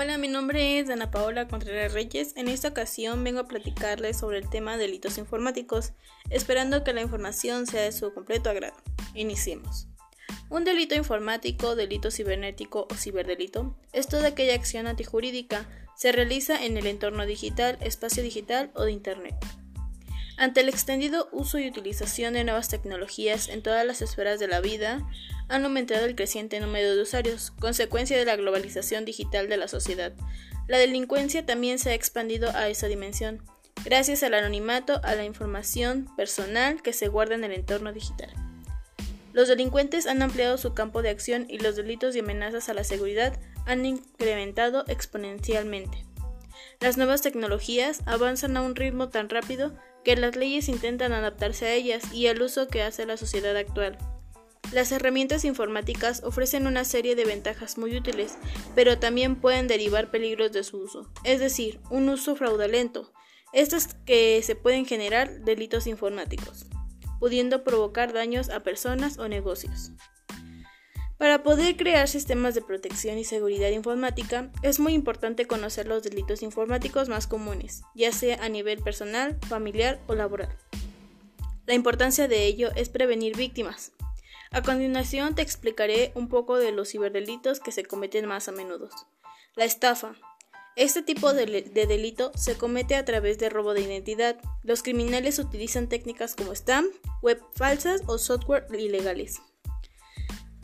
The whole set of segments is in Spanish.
Hola, mi nombre es Dana Paola Contreras Reyes. En esta ocasión vengo a platicarles sobre el tema de delitos informáticos, esperando que la información sea de su completo agrado. Iniciemos. Un delito informático, delito cibernético o ciberdelito es toda aquella acción antijurídica se realiza en el entorno digital, espacio digital o de Internet. Ante el extendido uso y utilización de nuevas tecnologías en todas las esferas de la vida, han aumentado el creciente número de usuarios, consecuencia de la globalización digital de la sociedad. La delincuencia también se ha expandido a esa dimensión, gracias al anonimato a la información personal que se guarda en el entorno digital. Los delincuentes han ampliado su campo de acción y los delitos y amenazas a la seguridad han incrementado exponencialmente. Las nuevas tecnologías avanzan a un ritmo tan rápido que las leyes intentan adaptarse a ellas y al uso que hace la sociedad actual. Las herramientas informáticas ofrecen una serie de ventajas muy útiles, pero también pueden derivar peligros de su uso, es decir, un uso fraudulento. Estos que se pueden generar delitos informáticos, pudiendo provocar daños a personas o negocios. Para poder crear sistemas de protección y seguridad informática, es muy importante conocer los delitos informáticos más comunes, ya sea a nivel personal, familiar o laboral. La importancia de ello es prevenir víctimas. A continuación te explicaré un poco de los ciberdelitos que se cometen más a menudo. La estafa. Este tipo de, de, delito se comete a través de robo de identidad. Los criminales utilizan técnicas como spam, web falsas o software ilegales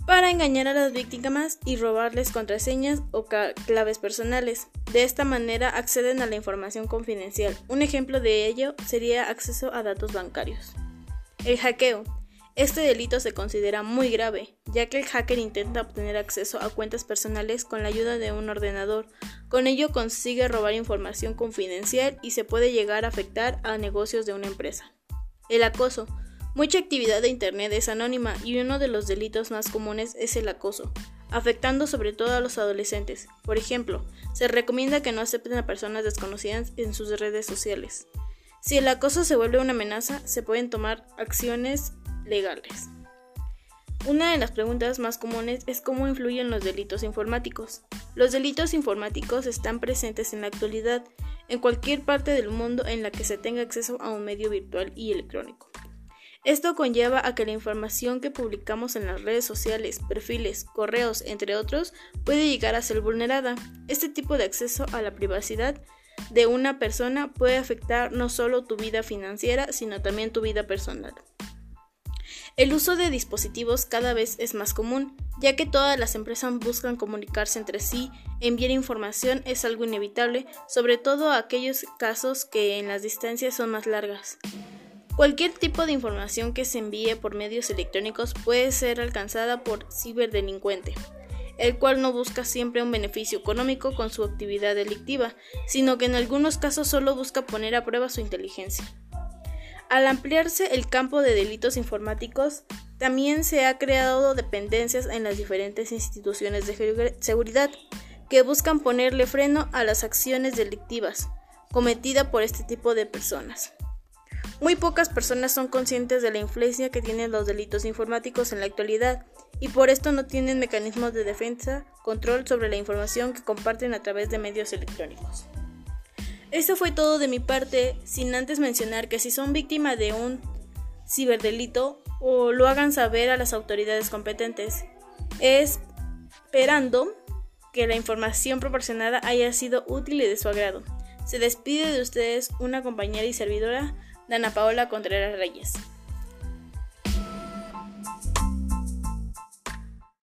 para engañar a las víctimas y robarles contraseñas o claves personales. De esta manera acceden a la información confidencial. Un ejemplo de ello sería acceso a datos bancarios. El hackeo. Este delito se considera muy grave, ya que el hacker intenta obtener acceso a cuentas personales con la ayuda de un ordenador. Con ello consigue robar información confidencial y se puede llegar a afectar a negocios de una empresa. El acoso. Mucha actividad de Internet es anónima y uno de los delitos más comunes es el acoso, afectando sobre todo a los adolescentes. Por ejemplo, se recomienda que no acepten a personas desconocidas en sus redes sociales. Si el acoso se vuelve una amenaza, se pueden tomar acciones legales. Una de las preguntas más comunes es cómo influyen los delitos informáticos. Los delitos informáticos están presentes en la actualidad en cualquier parte del mundo en la que se tenga acceso a un medio virtual y electrónico. Esto conlleva a que la información que publicamos en las redes sociales, perfiles, correos, entre otros, puede llegar a ser vulnerada. Este tipo de acceso a la privacidad de una persona puede afectar no solo tu vida financiera, sino también tu vida personal. El uso de dispositivos cada vez es más común, ya que todas las empresas buscan comunicarse entre sí, enviar información es algo inevitable, sobre todo aquellos casos que en las distancias son más largas. Cualquier tipo de información que se envíe por medios electrónicos puede ser alcanzada por ciberdelincuente, el cual no busca siempre un beneficio económico con su actividad delictiva, sino que en algunos casos solo busca poner a prueba su inteligencia. Al ampliarse el campo de delitos informáticos, también se ha creado dependencias en las diferentes instituciones de seguridad que buscan ponerle freno a las acciones delictivas cometidas por este tipo de personas. Muy pocas personas son conscientes de la influencia que tienen los delitos informáticos en la actualidad y por esto no tienen mecanismos de defensa, control sobre la información que comparten a través de medios electrónicos. Esto fue todo de mi parte, sin antes mencionar que si son víctimas de un ciberdelito o lo hagan saber a las autoridades competentes, esperando que la información proporcionada haya sido útil y de su agrado. Se despide de ustedes una compañera y servidora Dana Paola Contreras Reyes.